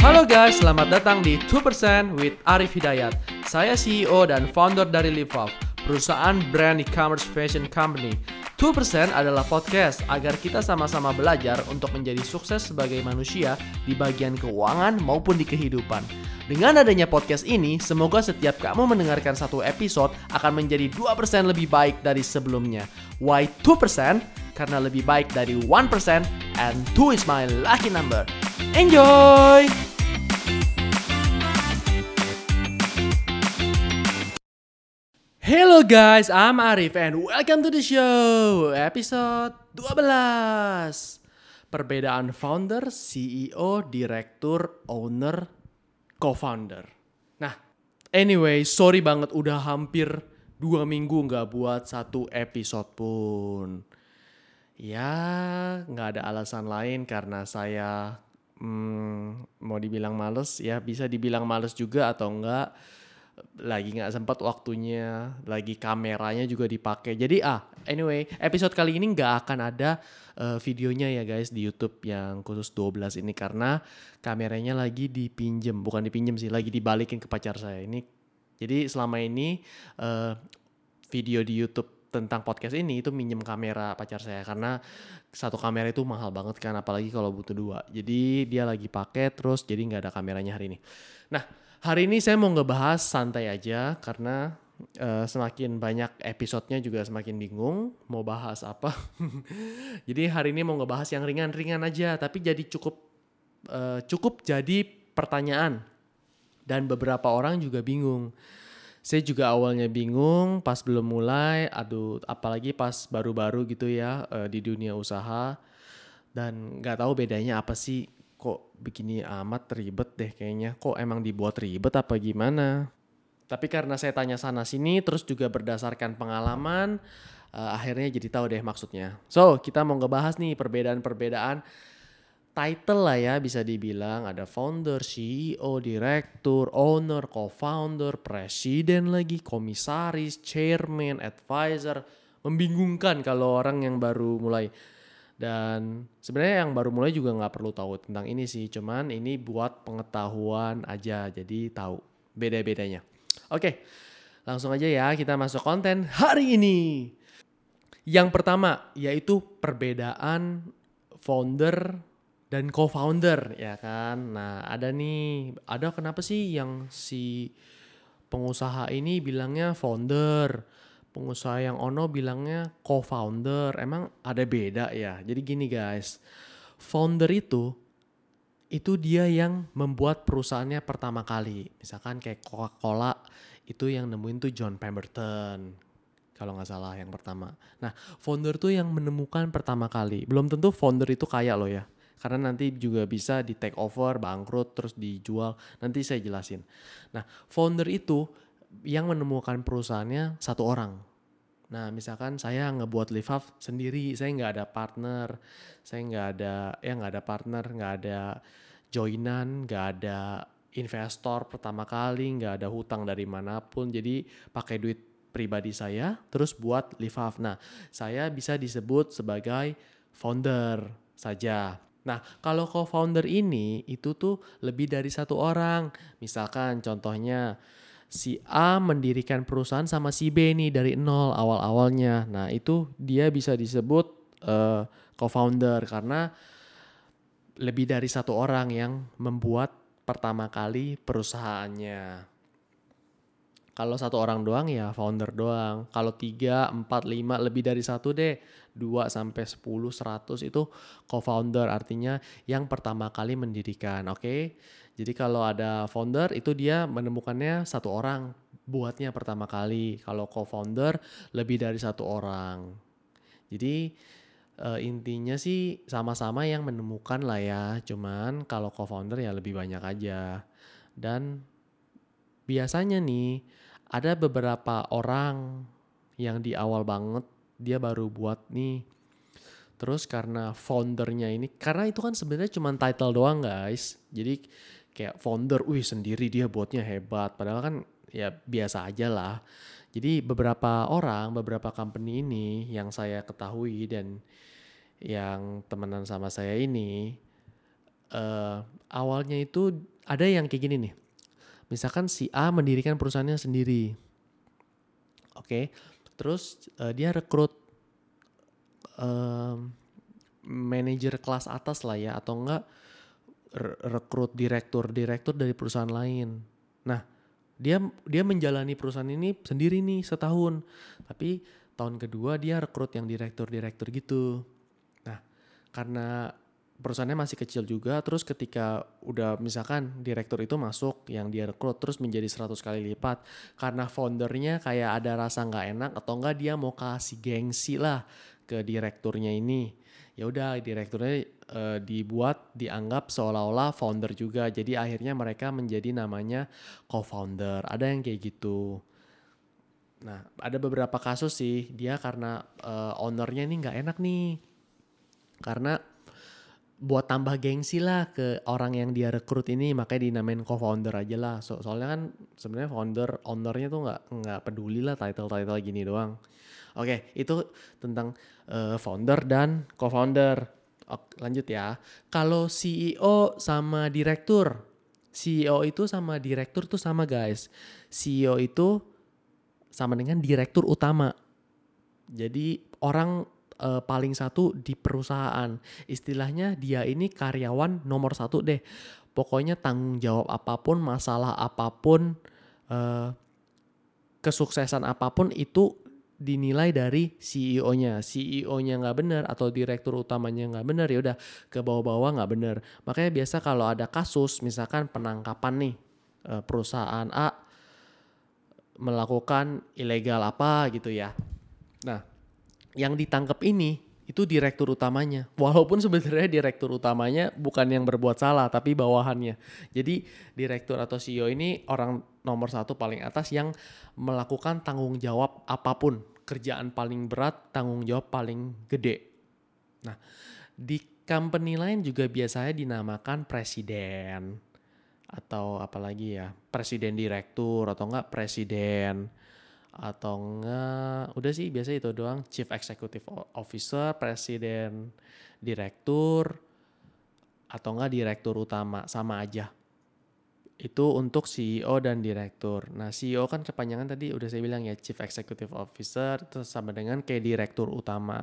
Halo guys, selamat datang di 2% with Arif Hidayat. Saya CEO dan founder dari LiveUp, perusahaan brand e-commerce fashion company. 2% adalah podcast agar kita sama-sama belajar untuk menjadi sukses sebagai manusia di bagian keuangan maupun di kehidupan. Dengan adanya podcast ini, semoga setiap kamu mendengarkan satu episode akan menjadi 2% lebih baik dari sebelumnya. Why 2%? Karena lebih baik dari 1% and 2 is my lucky number. Enjoy! Hello guys, I'm Arif and welcome to the show Episode 12 Perbedaan founder, CEO, direktur, owner, co-founder. Nah, anyway, sorry banget udah hampir dua minggu nggak buat satu episode pun. Ya, nggak ada alasan lain karena saya hmm, mau dibilang males ya bisa dibilang males juga atau enggak lagi nggak sempat waktunya, lagi kameranya juga dipakai. Jadi ah, anyway, episode kali ini nggak akan ada uh, videonya ya guys di YouTube yang khusus 12 ini karena kameranya lagi dipinjem, bukan dipinjem sih, lagi dibalikin ke pacar saya. Ini jadi selama ini uh, video di YouTube tentang podcast ini itu minjem kamera pacar saya. Karena satu kamera itu mahal banget kan apalagi kalau butuh dua. Jadi dia lagi pakai terus jadi nggak ada kameranya hari ini. Nah hari ini saya mau ngebahas santai aja karena uh, semakin banyak episodenya juga semakin bingung mau bahas apa. Jadi hari ini mau ngebahas yang ringan-ringan aja tapi jadi cukup uh, cukup jadi pertanyaan. Dan beberapa orang juga bingung saya juga awalnya bingung pas belum mulai, aduh apalagi pas baru-baru gitu ya uh, di dunia usaha. Dan nggak tahu bedanya apa sih kok begini amat ribet deh kayaknya. Kok emang dibuat ribet apa gimana? Tapi karena saya tanya sana sini terus juga berdasarkan pengalaman uh, akhirnya jadi tahu deh maksudnya. So kita mau ngebahas nih perbedaan-perbedaan title lah ya bisa dibilang ada founder, CEO, direktur, owner, co-founder, presiden lagi, komisaris, chairman, advisor. Membingungkan kalau orang yang baru mulai. Dan sebenarnya yang baru mulai juga nggak perlu tahu tentang ini sih, cuman ini buat pengetahuan aja, jadi tahu beda-bedanya. Oke, langsung aja ya kita masuk konten hari ini. Yang pertama yaitu perbedaan founder dan co-founder ya kan. Nah, ada nih, ada kenapa sih yang si pengusaha ini bilangnya founder, pengusaha yang ono bilangnya co-founder. Emang ada beda ya. Jadi gini guys, founder itu itu dia yang membuat perusahaannya pertama kali. Misalkan kayak Coca-Cola itu yang nemuin tuh John Pemberton kalau nggak salah yang pertama. Nah, founder tuh yang menemukan pertama kali. Belum tentu founder itu kaya loh ya karena nanti juga bisa di take over, bangkrut, terus dijual. Nanti saya jelasin. Nah, founder itu yang menemukan perusahaannya satu orang. Nah, misalkan saya ngebuat live up sendiri, saya nggak ada partner, saya nggak ada, ya nggak ada partner, nggak ada joinan, nggak ada investor pertama kali, nggak ada hutang dari mana pun, jadi pakai duit pribadi saya, terus buat live up. Nah, saya bisa disebut sebagai founder saja. Nah, kalau co-founder ini itu tuh lebih dari satu orang. Misalkan contohnya si A mendirikan perusahaan sama si B nih dari nol awal-awalnya. Nah, itu dia bisa disebut uh, co-founder karena lebih dari satu orang yang membuat pertama kali perusahaannya. Kalau satu orang doang ya founder doang. Kalau tiga, empat, lima lebih dari satu deh. Dua sampai sepuluh, seratus itu co-founder artinya yang pertama kali mendirikan, oke? Okay? Jadi kalau ada founder itu dia menemukannya satu orang buatnya pertama kali. Kalau co-founder lebih dari satu orang. Jadi uh, intinya sih sama-sama yang menemukan lah ya. Cuman kalau co-founder ya lebih banyak aja. Dan biasanya nih ada beberapa orang yang di awal banget dia baru buat nih terus karena foundernya ini karena itu kan sebenarnya cuma title doang guys jadi kayak founder wih sendiri dia buatnya hebat padahal kan ya biasa aja lah jadi beberapa orang beberapa company ini yang saya ketahui dan yang temenan sama saya ini eh, awalnya itu ada yang kayak gini nih. Misalkan si A mendirikan perusahaannya sendiri. Oke. Terus eh, dia rekrut em, manajer kelas atas lah ya atau enggak re- rekrut direktur-direktur dari perusahaan lain. Nah, dia dia menjalani perusahaan ini sendiri nih setahun. Tapi tahun kedua dia rekrut yang direktur-direktur gitu. Nah, karena perusahaannya masih kecil juga, terus ketika udah misalkan direktur itu masuk yang dia rekrut terus menjadi 100 kali lipat karena foundernya kayak ada rasa nggak enak atau enggak dia mau kasih gengsi lah ke direkturnya ini. Ya udah direkturnya eh, dibuat dianggap seolah-olah founder juga. Jadi akhirnya mereka menjadi namanya co-founder. Ada yang kayak gitu. Nah, ada beberapa kasus sih dia karena eh, ownernya ini nggak enak nih. Karena buat tambah gengsi lah ke orang yang dia rekrut ini makanya dinamain co-founder aja lah. So- soalnya kan sebenarnya founder ownernya tuh nggak nggak peduli lah title-title gini doang. Oke, itu tentang eh, founder dan co-founder. Oke, lanjut ya. Kalau CEO sama direktur, CEO itu sama direktur tuh sama guys. CEO itu sama dengan direktur utama. Jadi orang eh, paling satu di perusahaan. Istilahnya dia ini karyawan nomor satu deh. Pokoknya tanggung jawab apa pun, masalah apa pun, eh, kesuksesan apa pun itu dinilai dari CEO-nya. CEO-nya nggak benar atau direktur utamanya nggak benar ya udah ke bawah-bawah nggak benar. Makanya biasa kalau ada kasus misalkan penangkapan nih eh, perusahaan A melakukan ilegal apa gitu ya. Nah, yang ditangkap ini itu direktur utamanya. Walaupun sebenarnya direktur utamanya bukan yang berbuat salah, tapi bawahannya. Jadi direktur atau CEO ini orang nomor satu paling atas yang melakukan tanggung jawab apa pun. Kerjaan paling berat, tanggung jawab paling gede. Nah, di company lain juga biasanya dinamakan presiden atau apalagi ya presiden direktur atau enggak presiden atau enggak udah sih biasa itu doang. Chief executive officer presiden direktur atau enggak direktur utama sama aja itu untuk CEO dan direktur. Nah CEO kan kepanjangan tadi udah saya bilang ya Chief Executive Officer itu sama dengan kayak direktur utama.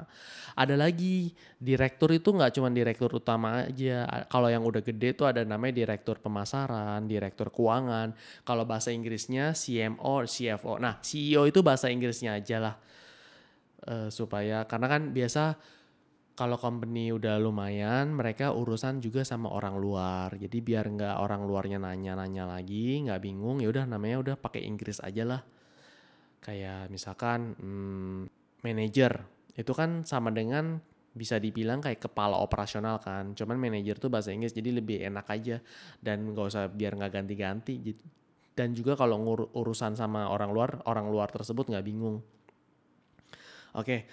Ada lagi direktur itu nggak cuma direktur utama aja. Kalau yang udah gede tuh ada namanya direktur pemasaran, direktur keuangan. Kalau bahasa Inggrisnya CMO, CFO. Nah CEO itu bahasa Inggrisnya aja lah. Eh, supaya karena kan biasa kalau company udah lumayan, mereka urusan juga sama orang luar. Jadi biar nggak orang luarnya nanya-nanya lagi, nggak bingung, ya udah namanya udah pakai Inggris aja lah. Kayak misalkan hmm, manager, itu kan sama dengan bisa dibilang kayak kepala operasional kan. Cuman manajer tuh bahasa Inggris, jadi lebih enak aja dan nggak usah biar nggak ganti-ganti. gitu. Dan juga kalau urusan sama orang luar, orang luar tersebut nggak bingung. Oke,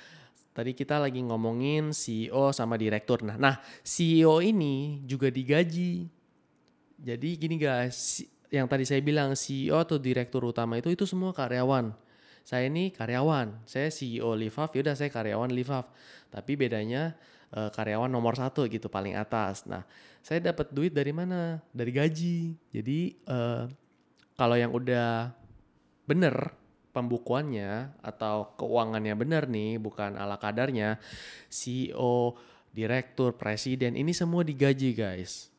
tadi kita lagi ngomongin CEO sama direktur. Nah, nah CEO ini juga digaji. Jadi gini guys, yang tadi saya bilang CEO atau direktur utama itu itu semua karyawan. Saya ini karyawan, saya CEO Livaf, yaudah saya karyawan Livaf. Tapi bedanya eh, karyawan nomor satu gitu paling atas. Nah, saya dapat duit dari mana? Dari gaji. Jadi eh, kalau yang udah bener pembukuannya atau keuangannya bener nih, bukan ala kadarnya, CEO, direktur, presiden, ini semua digaji guys.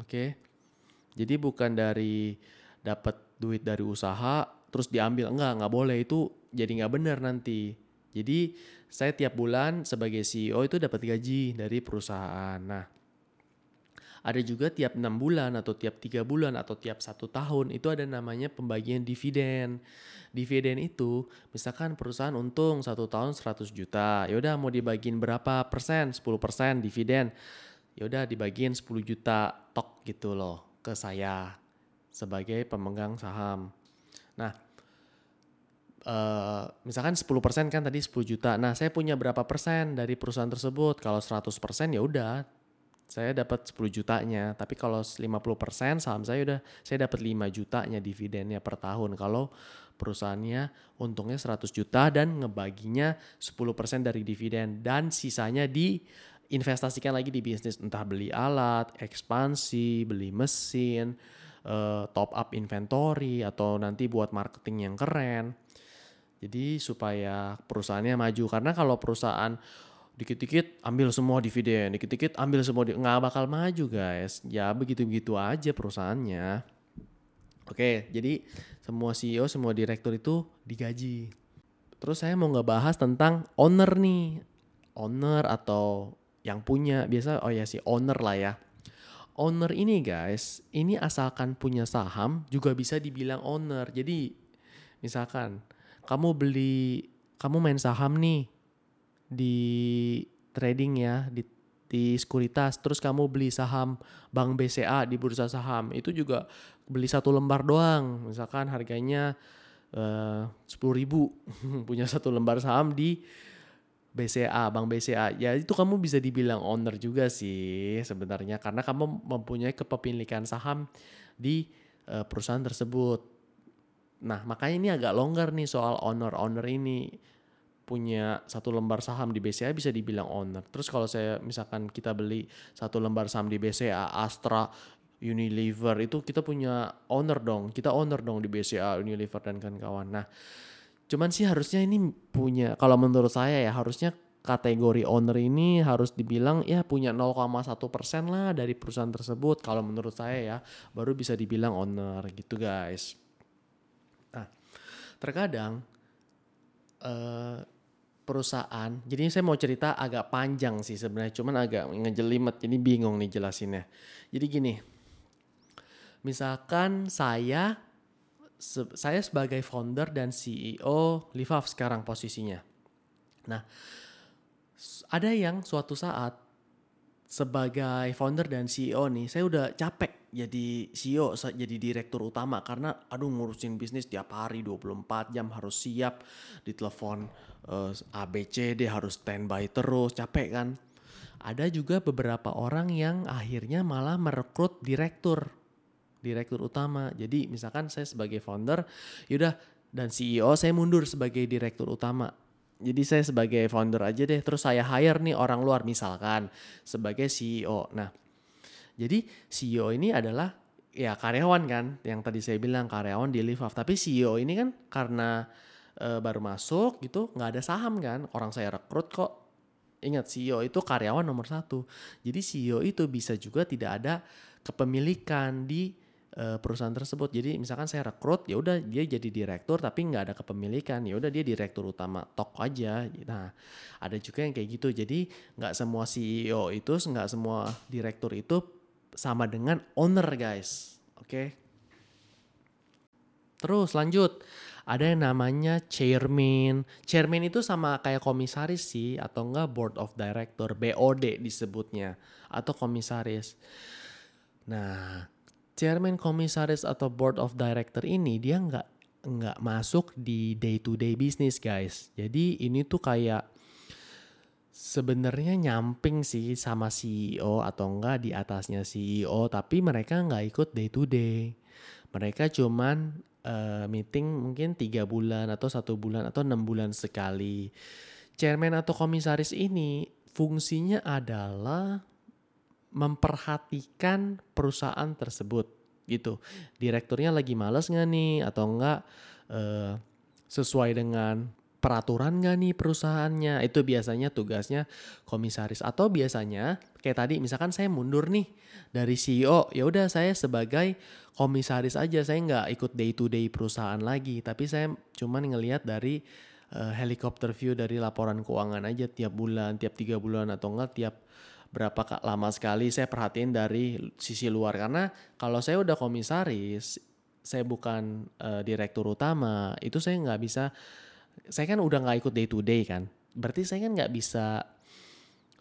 Oke. Jadi bukan dari dapat duit dari usaha terus diambil enggak nggak boleh itu jadi nggak benar nanti. Jadi saya tiap bulan sebagai CEO itu dapat gaji dari perusahaan. Nah, ada juga tiap enam bulan atau tiap tiga bulan atau tiap satu tahun itu ada namanya pembagian dividen. Dividen itu misalkan perusahaan untung satu tahun 100 juta, yaudah mau dibagiin berapa persen? 10 persen dividen. Yaudah dibagiin 10 juta tok gitu loh ke saya sebagai pemegang saham. Nah, eh, misalkan 10% kan tadi 10 juta. Nah, saya punya berapa persen dari perusahaan tersebut? Kalau 100% ya udah saya dapat 10 jutanya. Tapi kalau 50% saham saya udah saya dapat 5 jutanya dividennya per tahun. Kalau perusahaannya untungnya 100 juta dan ngebaginya 10% dari dividen dan sisanya di investasikan lagi di bisnis entah beli alat, ekspansi, beli mesin, uh, top up inventory atau nanti buat marketing yang keren. Jadi supaya perusahaannya maju karena kalau perusahaan dikit-dikit ambil semua dividen, dikit-dikit ambil semua nggak bakal maju guys. Ya begitu-begitu aja perusahaannya. Oke, jadi semua CEO, semua direktur itu digaji. Terus saya mau ngebahas tentang owner nih. Owner atau yang punya, biasa oh ya si owner lah ya. Owner ini guys, ini asalkan punya saham juga bisa dibilang owner. Jadi misalkan kamu beli, kamu main saham nih di trading ya, di di sekuritas, terus kamu beli saham Bank BCA di bursa saham, itu juga beli satu lembar doang, misalkan harganya eh, sepuluh ribu, punya satu lembar saham di BCA, Bank BCA. Ya itu kamu bisa dibilang owner juga sih sebenarnya. Karena kamu mempunyai kepemilikan saham di uh, perusahaan tersebut. Nah, makanya ini agak longgar nih soal owner-owner ini punya satu lembar saham di BCA bisa dibilang owner. Terus kalau saya misalkan kita beli satu lembar saham di BCA, Astra, Unilever itu kita punya owner dong. Kita owner dong di BCA, Unilever dan kawan-kawan. Nah, cuman sih harusnya ini punya kalau menurut saya ya harusnya kategori owner ini harus dibilang ya punya 0,1 persen lah dari perusahaan tersebut kalau menurut saya ya baru bisa dibilang owner gitu guys. Nah terkadang uh, perusahaan jadi saya mau cerita agak panjang sih sebenarnya cuman agak ngejelimet jadi bingung nih jelasinnya. Jadi gini Misalkan saya saya sebagai founder dan CEO Livaf sekarang posisinya. Nah, ada yang suatu saat sebagai founder dan CEO nih, saya udah capek jadi CEO, jadi direktur utama karena aduh ngurusin bisnis tiap hari 24 jam harus siap di telepon uh, ABCD harus standby terus, capek kan. Ada juga beberapa orang yang akhirnya malah merekrut direktur direktur utama. Jadi misalkan saya sebagai founder, yaudah dan CEO saya mundur sebagai direktur utama. Jadi saya sebagai founder aja deh, terus saya hire nih orang luar misalkan sebagai CEO. Nah, jadi CEO ini adalah ya karyawan kan, yang tadi saya bilang karyawan di Live Tapi CEO ini kan karena e, baru masuk gitu, nggak ada saham kan, orang saya rekrut kok. Ingat CEO itu karyawan nomor satu. Jadi CEO itu bisa juga tidak ada kepemilikan di uh, perusahaan tersebut. Jadi misalkan saya rekrut, ya udah dia jadi direktur tapi nggak ada kepemilikan, ya udah dia direktur utama tok aja. Nah ada juga yang kayak gitu. Jadi nggak semua CEO itu, nggak semua direktur itu sama dengan owner guys. Oke. Okay? Terus lanjut, ada yang namanya chairman. Chairman itu sama kayak komisaris sih atau enggak board of director, BOD disebutnya atau komisaris. Nah, chairman komisaris atau board of director ini dia nggak nggak masuk di day to day business guys. Jadi ini tuh kayak sebenarnya nyamping sih sama CEO atau enggak di atasnya CEO tapi mereka nggak ikut day to day. Mereka cuman uh, meeting mungkin tiga bulan atau satu bulan atau enam bulan sekali. Chairman atau komisaris ini fungsinya adalah memperhatikan perusahaan tersebut gitu. Direkturnya lagi males nggak nih atau enggak uh, sesuai dengan peraturan nggak nih perusahaannya? Itu biasanya tugasnya komisaris. Atau biasanya kayak tadi misalkan saya mundur nih dari CEO ya udah saya sebagai komisaris aja. Saya nggak ikut day to day perusahaan lagi tapi saya cuman ngelihat dari uh, helikopter view dari laporan keuangan aja tiap bulan tiap tiga bulan atau enggak tiap berapa lama sekali saya perhatiin dari sisi luar. Karena kalau saya udah komisaris saya bukan uh, direktur utama itu saya nggak bisa saya kan udah nggak ikut day to day kan. Berarti saya kan nggak bisa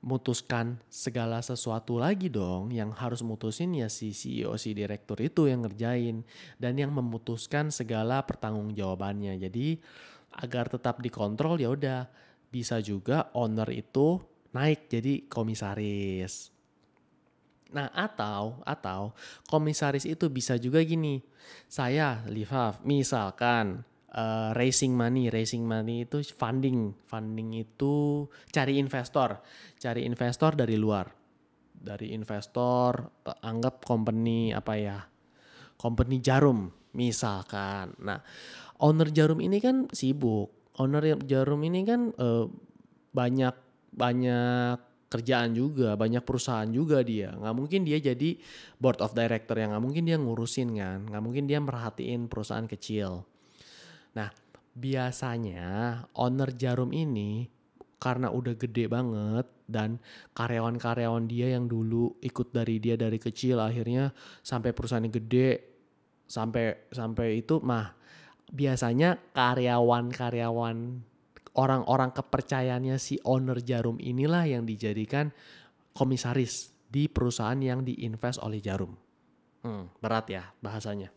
mutuskan segala sesuatu lagi dong. Yang harus mutusin ya si CEO si direktur itu yang ngerjain. Dan yang memutuskan segala pertanggungjawabannya. Jadi agar tetap dikontrol ya udah. Bisa juga owner itu naik jadi komisaris. Nah, atau atau komisaris itu bisa juga gini. Saya Livaf misalkan uh, raising money, raising money itu funding, funding itu cari investor, cari investor dari luar, dari investor uh, anggap company apa ya, company jarum misalkan. Nah, owner jarum ini kan sibuk, owner jarum ini kan uh, banyak banyak kerjaan juga, banyak perusahaan juga dia. Nggak mungkin dia jadi board of director yang nggak mungkin dia ngurusin kan, nggak mungkin dia merhatiin perusahaan kecil. Nah, biasanya owner jarum ini karena udah gede banget dan karyawan-karyawan dia yang dulu ikut dari dia dari kecil akhirnya sampai perusahaannya gede sampai sampai itu mah biasanya karyawan-karyawan orang-orang kepercayaannya si owner Jarum inilah yang dijadikan komisaris di perusahaan yang diinvest oleh Jarum. Hmm, berat ya bahasanya.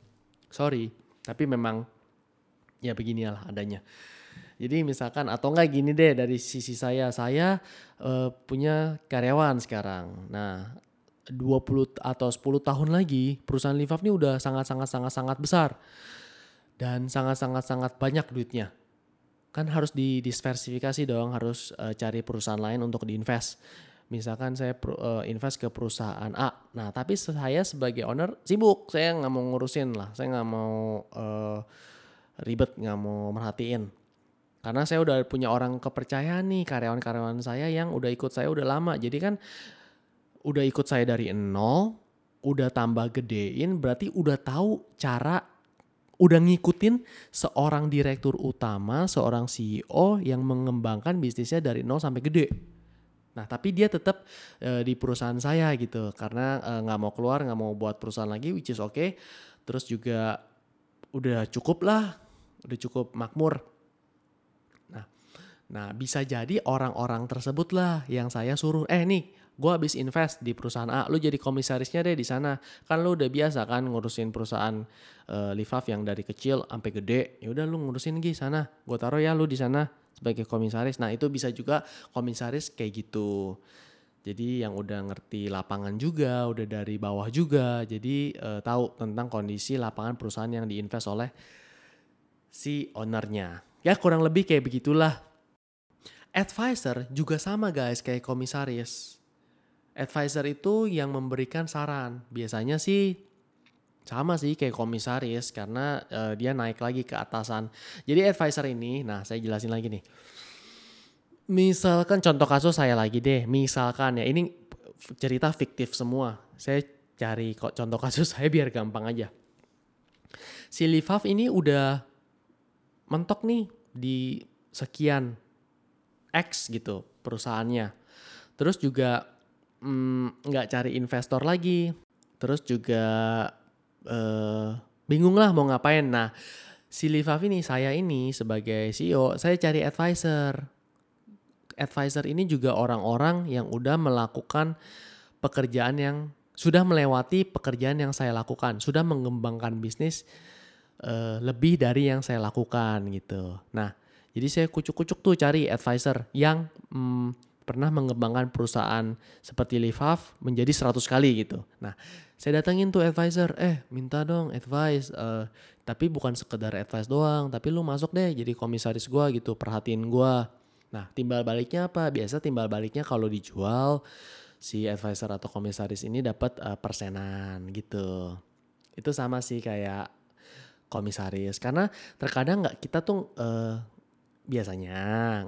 Sorry, tapi memang ya beginilah adanya. Jadi misalkan atau enggak gini deh dari sisi saya, saya uh, punya karyawan sekarang. Nah, 20 atau 10 tahun lagi perusahaan Livaf ini udah sangat-sangat sangat-sangat besar dan sangat-sangat sangat banyak duitnya kan harus didiversifikasi dong, harus uh, cari perusahaan lain untuk diinvest. Misalkan saya uh, invest ke perusahaan A, nah tapi saya sebagai owner sibuk, saya nggak mau ngurusin lah, saya nggak mau uh, ribet, nggak mau merhatiin. Karena saya udah punya orang kepercayaan nih, karyawan-karyawan saya yang udah ikut saya udah lama. Jadi kan udah ikut saya dari nol, udah tambah gedein, berarti udah tahu cara udah ngikutin seorang direktur utama, seorang CEO yang mengembangkan bisnisnya dari nol sampai gede. Nah, tapi dia tetap e, di perusahaan saya gitu karena eh, nggak mau keluar, nggak mau buat perusahaan lagi, which is okay. Terus juga udah cukup lah, udah cukup makmur. Nah, nah bisa jadi orang-orang tersebut lah yang saya suruh, eh nih gue habis invest di perusahaan A, lu jadi komisarisnya deh di sana. Kan lu udah biasa kan ngurusin perusahaan uh, Livaf yang dari kecil sampai gede. Ya udah lu ngurusin di sana. Gue taruh ya lu di sana sebagai komisaris. Nah, itu bisa juga komisaris kayak gitu. Jadi yang udah ngerti lapangan juga, udah dari bawah juga. Jadi uh, tahu tentang kondisi lapangan perusahaan yang diinvest oleh si ownernya. Ya kurang lebih kayak begitulah. Advisor juga sama guys kayak komisaris advisor itu yang memberikan saran. Biasanya sih sama sih kayak komisaris karena uh, dia naik lagi ke atasan. Jadi advisor ini, nah saya jelasin lagi nih. Misalkan contoh kasus saya lagi deh, misalkan ya ini cerita fiktif semua. Saya cari kok contoh kasus saya biar gampang aja. Si Livaf ini udah mentok nih di sekian X gitu perusahaannya. Terus juga Mm, nggak mm, cari investor lagi. Terus juga uh, bingung lah mau ngapain. Nah si Livaf ini saya ini sebagai CEO saya cari advisor. Advisor ini juga orang-orang yang udah melakukan pekerjaan yang sudah melewati pekerjaan yang saya lakukan sudah mengembangkan bisnis uh, lebih dari yang saya lakukan gitu nah jadi saya kucuk-kucuk tuh cari advisor yang mm, pernah mengembangkan perusahaan seperti Livaf menjadi 100 kali gitu. Nah, saya datangin tuh advisor, eh minta dong advice, uh, tapi bukan sekedar advice doang, tapi lu masuk deh jadi komisaris gua gitu, perhatiin gua. Nah, timbal baliknya apa? Biasa timbal baliknya kalau dijual si advisor atau komisaris ini dapat uh, persenan gitu. Itu sama sih kayak komisaris karena terkadang nggak kita tuh uh, biasanya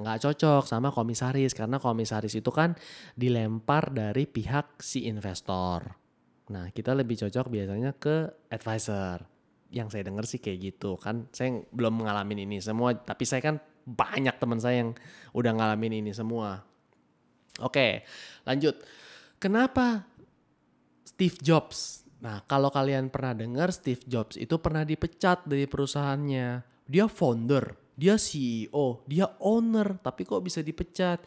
nggak cocok sama komisaris karena komisaris itu kan dilempar dari pihak si investor. Nah kita lebih cocok biasanya ke advisor. Yang saya dengar sih kayak gitu kan. Saya belum mengalami ini semua, tapi saya kan banyak teman saya yang udah ngalamin ini semua. Oke, lanjut. Kenapa Steve Jobs? Nah, kalau kalian pernah dengar Steve Jobs itu pernah dipecat dari perusahaannya. Dia founder, dia CEO, dia owner, tapi kok bisa dipecat?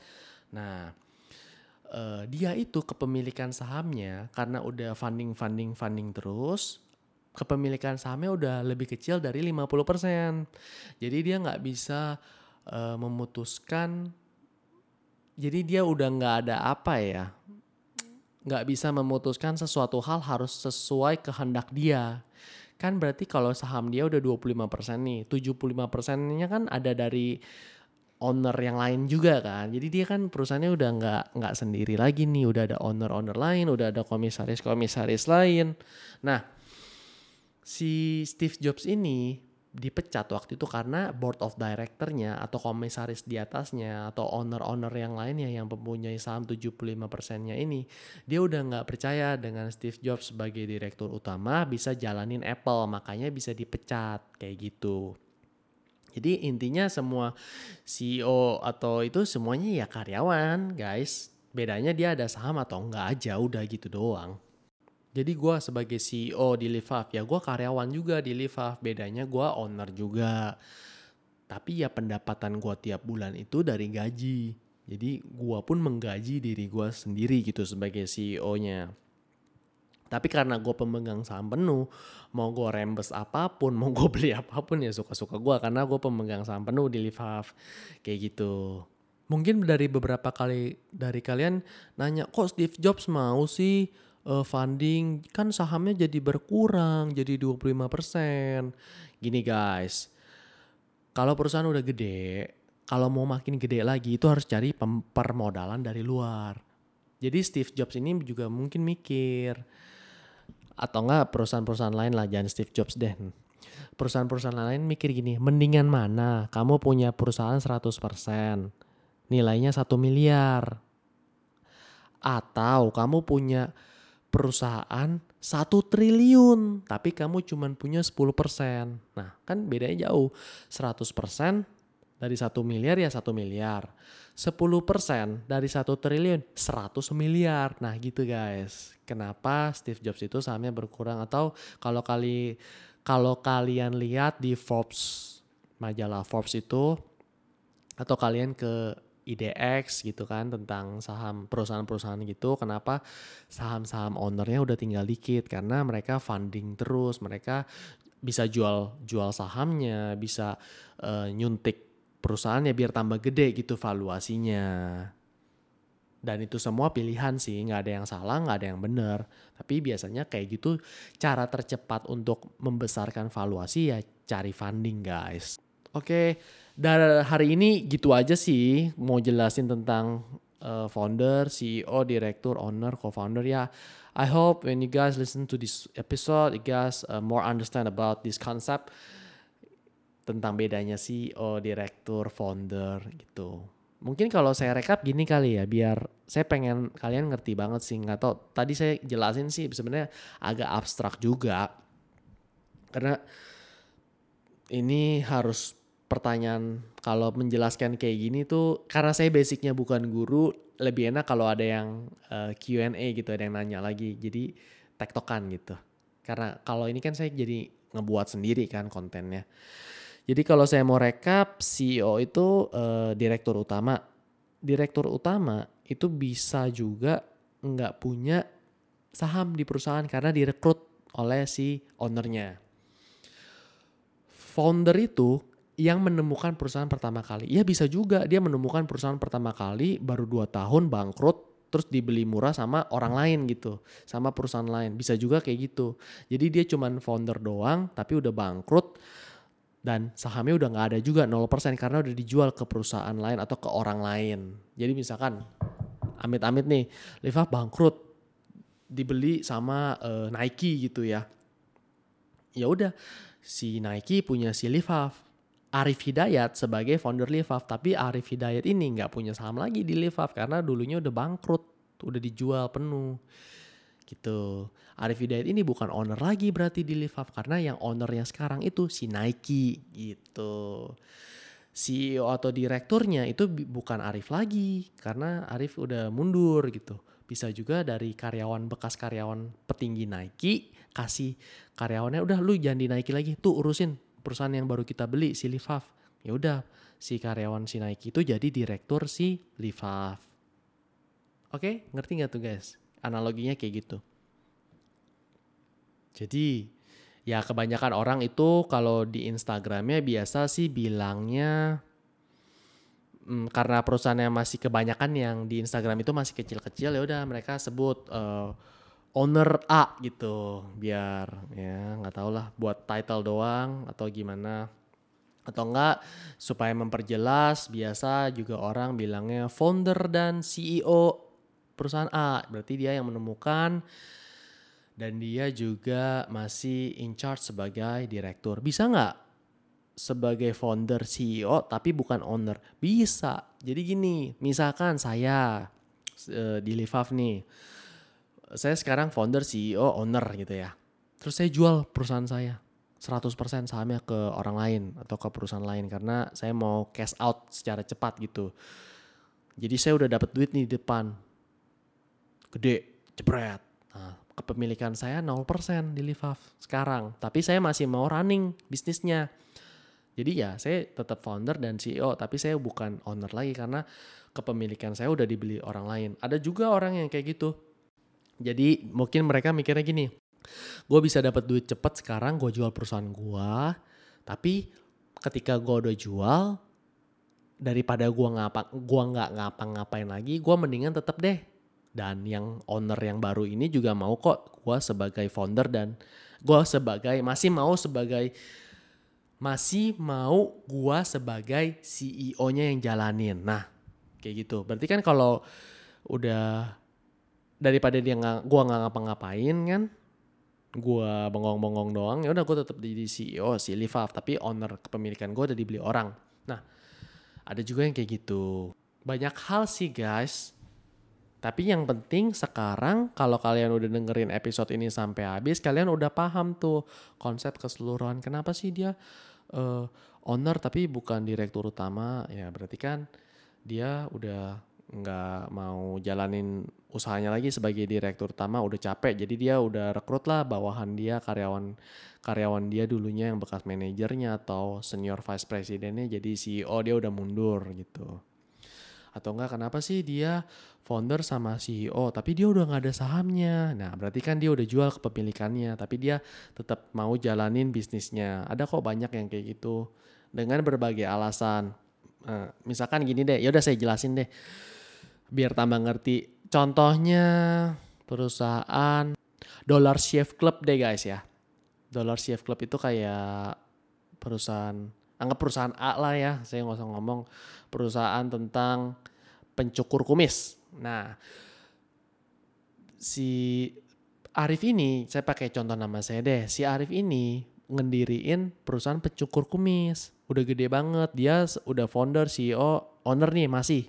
Nah, uh, dia itu kepemilikan sahamnya karena udah funding funding funding terus, kepemilikan sahamnya udah lebih kecil dari 50%. Jadi dia nggak bisa uh, memutuskan jadi dia udah nggak ada apa ya nggak bisa memutuskan sesuatu hal harus sesuai kehendak dia kan berarti kalau saham dia udah 25% nih, 75%-nya kan ada dari owner yang lain juga kan. Jadi dia kan perusahaannya udah nggak nggak sendiri lagi nih, udah ada owner-owner lain, udah ada komisaris-komisaris lain. Nah, si Steve Jobs ini dipecat waktu itu karena board of directornya atau komisaris di atasnya atau owner-owner yang lainnya yang mempunyai saham 75%-nya ini dia udah nggak percaya dengan Steve Jobs sebagai direktur utama bisa jalanin Apple makanya bisa dipecat kayak gitu. Jadi intinya semua CEO atau itu semuanya ya karyawan guys. Bedanya dia ada saham atau enggak aja udah gitu doang. Jadi gue sebagai CEO di Livaf ya gue karyawan juga di Livaf. Bedanya gue owner juga. Tapi ya pendapatan gue tiap bulan itu dari gaji. Jadi gue pun menggaji diri gue sendiri gitu sebagai CEO-nya. Tapi karena gue pemegang saham penuh, mau gue rembes apa pun, mau gue beli apa pun ya suka-suka gue karena gue pemegang saham penuh di Livaf kayak gitu. Mungkin dari beberapa kali dari kalian nanya, kok Steve Jobs mau sih uh, funding kan sahamnya jadi berkurang jadi 25%. Gini guys, kalau perusahaan udah gede, kalau mau makin gede lagi itu harus cari permodalan dari luar. Jadi Steve Jobs ini juga mungkin mikir, atau enggak perusahaan-perusahaan lain lah jangan Steve Jobs deh perusahaan-perusahaan lain mikir gini mendingan mana kamu punya perusahaan 100% nilainya satu miliar atau kamu punya perusahaan satu triliun tapi kamu cuma punya 10%. Nah, kan bedanya jauh. 100% dari satu miliar ya satu miliar. 10% dari satu triliun 100 miliar. Nah gitu guys. Kenapa Steve Jobs itu sahamnya berkurang atau kalau kali kalau kalian lihat di Forbes majalah Forbes itu atau kalian ke IDX gitu kan tentang saham perusahaan-perusahaan gitu kenapa saham-saham ownernya udah tinggal dikit karena mereka funding terus mereka bisa jual jual sahamnya bisa uh, nyuntik perusahaan ya biar tambah gede gitu valuasinya. Dan itu semua pilihan sih, nggak ada yang salah, nggak ada yang benar. Tapi biasanya kayak gitu cara tercepat untuk membesarkan valuasi ya cari funding guys. Oke, dari hari ini gitu aja sih mau jelasin tentang uh, founder, CEO, director, owner, co-founder ya. I hope when you guys listen to this episode, you guys uh, more understand about this concept tentang bedanya CEO, direktur, founder gitu. Mungkin kalau saya rekap gini kali ya, biar saya pengen kalian ngerti banget sih. Nggak tau, tadi saya jelasin sih sebenarnya agak abstrak juga. Karena ini harus pertanyaan kalau menjelaskan kayak gini tuh karena saya basicnya bukan guru lebih enak kalau ada yang uh, eh, Q&A gitu ada yang nanya lagi jadi tektokan gitu karena kalau ini kan saya jadi ngebuat sendiri kan kontennya jadi kalau saya mau rekap, CEO itu uh, direktur utama. Direktur utama itu bisa juga nggak punya saham di perusahaan karena direkrut oleh si ownernya. Founder itu yang menemukan perusahaan pertama kali. Ya bisa juga dia menemukan perusahaan pertama kali baru dua tahun bangkrut terus dibeli murah sama orang lain gitu sama perusahaan lain bisa juga kayak gitu jadi dia cuman founder doang tapi udah bangkrut dan sahamnya udah nggak ada juga 0% karena udah dijual ke perusahaan lain atau ke orang lain. Jadi misalkan amit-amit nih, Liva bangkrut dibeli sama uh, Nike gitu ya. Ya udah, si Nike punya si Livaf. Arif Hidayat sebagai founder Livaf, tapi Arif Hidayat ini nggak punya saham lagi di Livaf karena dulunya udah bangkrut, udah dijual penuh gitu. Arif Hidayat ini bukan owner lagi berarti di Livaf karena yang ownernya sekarang itu si Nike gitu. CEO atau direkturnya itu bukan Arif lagi karena Arif udah mundur gitu. Bisa juga dari karyawan bekas karyawan petinggi Nike kasih karyawannya udah lu jangan di Nike lagi tuh urusin perusahaan yang baru kita beli si Livaf. Ya udah si karyawan si Nike itu jadi direktur si Livaf. Oke, ngerti nggak tuh guys? Analoginya kayak gitu. Jadi ya kebanyakan orang itu kalau di Instagramnya biasa sih bilangnya hmm, karena perusahaannya masih kebanyakan yang di Instagram itu masih kecil-kecil ya udah mereka sebut uh, owner A gitu biar ya nggak tahu lah buat title doang atau gimana. Atau enggak supaya memperjelas biasa juga orang bilangnya founder dan CEO perusahaan A. Berarti dia yang menemukan dan dia juga masih in charge sebagai direktur. Bisa nggak sebagai founder CEO tapi bukan owner? Bisa. Jadi gini misalkan saya uh, di Livaf nih saya sekarang founder CEO owner gitu ya terus saya jual perusahaan saya 100% sahamnya ke orang lain atau ke perusahaan lain karena saya mau cash out secara cepat gitu. Jadi saya udah dapat duit nih di depan. Gede, jebret. Nah, kepemilikan saya 0% di Livaf sekarang. Tapi saya masih mau running bisnisnya. Jadi ya saya tetap founder dan CEO tapi saya bukan owner lagi karena kepemilikan saya udah dibeli orang lain. Ada juga orang yang kayak gitu. Jadi mungkin mereka mikirnya gini, gue bisa dapat duit cepet sekarang gue jual perusahaan gue tapi ketika gue udah jual daripada gue ngapa gua nggak ngapa-ngapain lagi gue mendingan tetap deh. Dan yang owner yang baru ini juga mau kok gue sebagai founder dan gue sebagai masih mau sebagai masih mau gue sebagai CEO-nya yang jalanin. Nah kayak gitu. Berarti kan kalau udah daripada dia nggak gua nggak ngapa-ngapain kan? Gue bengong-bengong doang ya udah gue tetap jadi CEO si Livaf tapi owner kepemilikan gue udah dibeli orang. Nah ada juga yang kayak gitu. Banyak hal sih guys. Tapi yang penting sekarang kalau kalian udah dengerin episode ini sampai habis kalian udah paham tuh konsep keseluruhan kenapa sih dia uh, owner tapi bukan direktur utama. Ya berarti kan dia udah nggak mau jalanin usahanya lagi sebagai direktur utama udah capek. Jadi dia udah rekrut lah bawahan dia karyawan karyawan dia dulunya yang bekas manajernya atau senior vice presidennya. Jadi CEO dia udah mundur gitu. Atau enggak kenapa sih dia founder sama CEO tapi dia udah nggak ada sahamnya? Nah berarti kan dia udah jual kepemilikannya tapi dia tetap mau jalanin bisnisnya. Ada kok banyak yang kayak gitu. Dengan berbagai alasan. Uh, misalkan gini deh ya udah saya jelasin deh biar tambah ngerti. Contohnya perusahaan Dollar Shave Club deh guys ya. Dollar Shave Club itu kayak perusahaan, anggap perusahaan A lah ya, saya nggak usah ngomong perusahaan tentang pencukur kumis. Nah, si Arif ini, saya pakai contoh nama saya deh, si Arif ini ngendiriin perusahaan pencukur kumis. Udah gede banget, dia udah founder, CEO, owner nih masih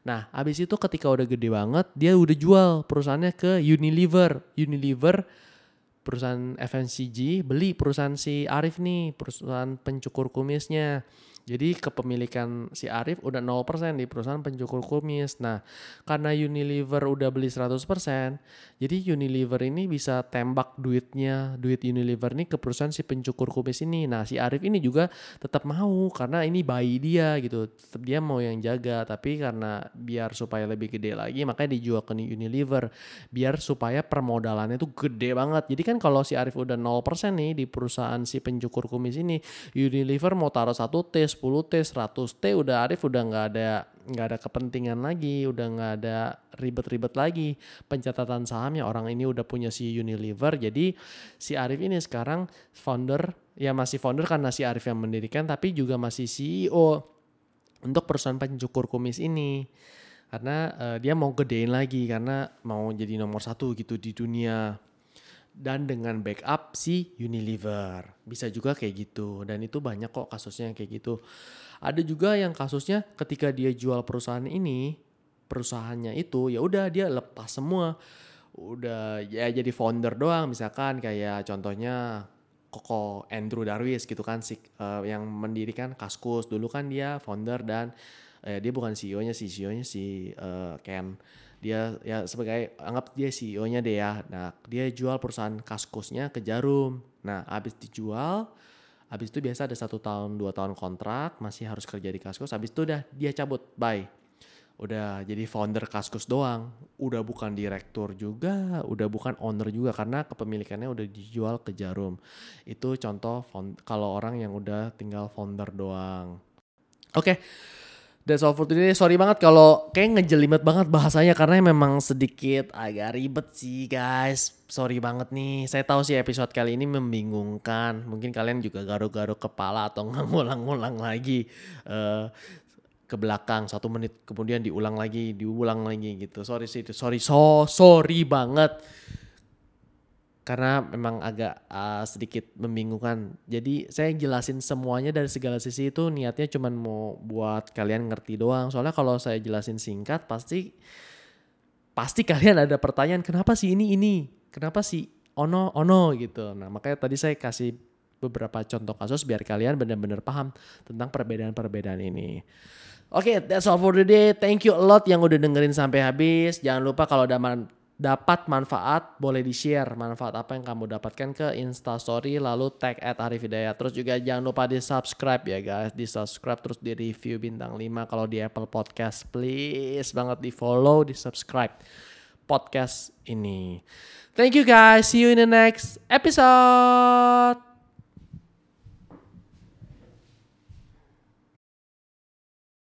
Nah, abis itu ketika udah gede banget, dia udah jual perusahaannya ke Unilever. Unilever perusahaan FMCG beli perusahaan si Arif nih, perusahaan pencukur kumisnya. Jadi kepemilikan si Arif udah 0% di perusahaan pencukur kumis. Nah, karena Unilever udah beli 100%, jadi Unilever ini bisa tembak duitnya, duit Unilever nih ke perusahaan si pencukur kumis ini. Nah, si Arif ini juga tetap mau karena ini bayi dia gitu. Tetap dia mau yang jaga, tapi karena biar supaya lebih gede lagi makanya dijual ke Unilever. Biar supaya permodalannya tuh gede banget. Jadi kan kalau si Arif udah 0% nih di perusahaan si pencukur kumis ini, Unilever mau taruh satu T, 10 T, 100 T udah Arif udah nggak ada nggak ada kepentingan lagi, udah nggak ada ribet-ribet lagi pencatatan sahamnya orang ini udah punya si Unilever. Jadi si Arif ini sekarang founder ya masih founder karena si Arif yang mendirikan tapi juga masih CEO untuk perusahaan pencukur kumis ini karena uh, dia mau gedein lagi karena mau jadi nomor satu gitu di dunia dan dengan backup si Unilever. Bisa juga kayak gitu dan itu banyak kok kasusnya yang kayak gitu. Ada juga yang kasusnya ketika dia jual perusahaan ini, perusahaannya itu ya udah dia lepas semua. Udah ya jadi founder doang misalkan kayak contohnya Koko Andrew Darwis gitu kan si uh, yang mendirikan Kaskus dulu kan dia founder dan uh, dia bukan CEO-nya si CEO-nya si uh, Ken dia ya sebagai anggap dia CEO-nya deh ya. Nah, dia jual perusahaan kaskusnya ke Jarum. Nah, habis dijual, habis itu biasa ada satu tahun dua tahun kontrak, masih harus kerja di kaskus. Habis itu udah dia cabut, bye. Udah jadi founder kaskus doang, udah bukan direktur juga, udah bukan owner juga karena kepemilikannya udah dijual ke Jarum. Itu contoh kalau orang yang udah tinggal founder doang. Oke. Okay That's all for today. Sorry banget kalau kayak ngejelimet banget bahasanya karena memang sedikit agak ribet sih guys. Sorry banget nih. Saya tahu sih episode kali ini membingungkan. Mungkin kalian juga garuk-garuk kepala atau ngulang-ngulang lagi uh, ke belakang satu menit kemudian diulang lagi, diulang lagi gitu. Sorry sih, sorry so sorry banget karena memang agak uh, sedikit membingungkan. Jadi saya jelasin semuanya dari segala sisi itu niatnya cuma mau buat kalian ngerti doang. Soalnya kalau saya jelasin singkat pasti pasti kalian ada pertanyaan kenapa sih ini ini, kenapa sih ono ono gitu. Nah makanya tadi saya kasih beberapa contoh kasus biar kalian benar-benar paham tentang perbedaan-perbedaan ini. Oke, okay, that's all for today. Thank you a lot yang udah dengerin sampai habis. Jangan lupa kalau ada dapat manfaat boleh di share manfaat apa yang kamu dapatkan ke instastory lalu tag at Arif Hidayat terus juga jangan lupa di subscribe ya guys. Di subscribe terus di review bintang 5 kalau di Apple Podcast please banget di follow di subscribe podcast ini. Thank you guys. See you in the next episode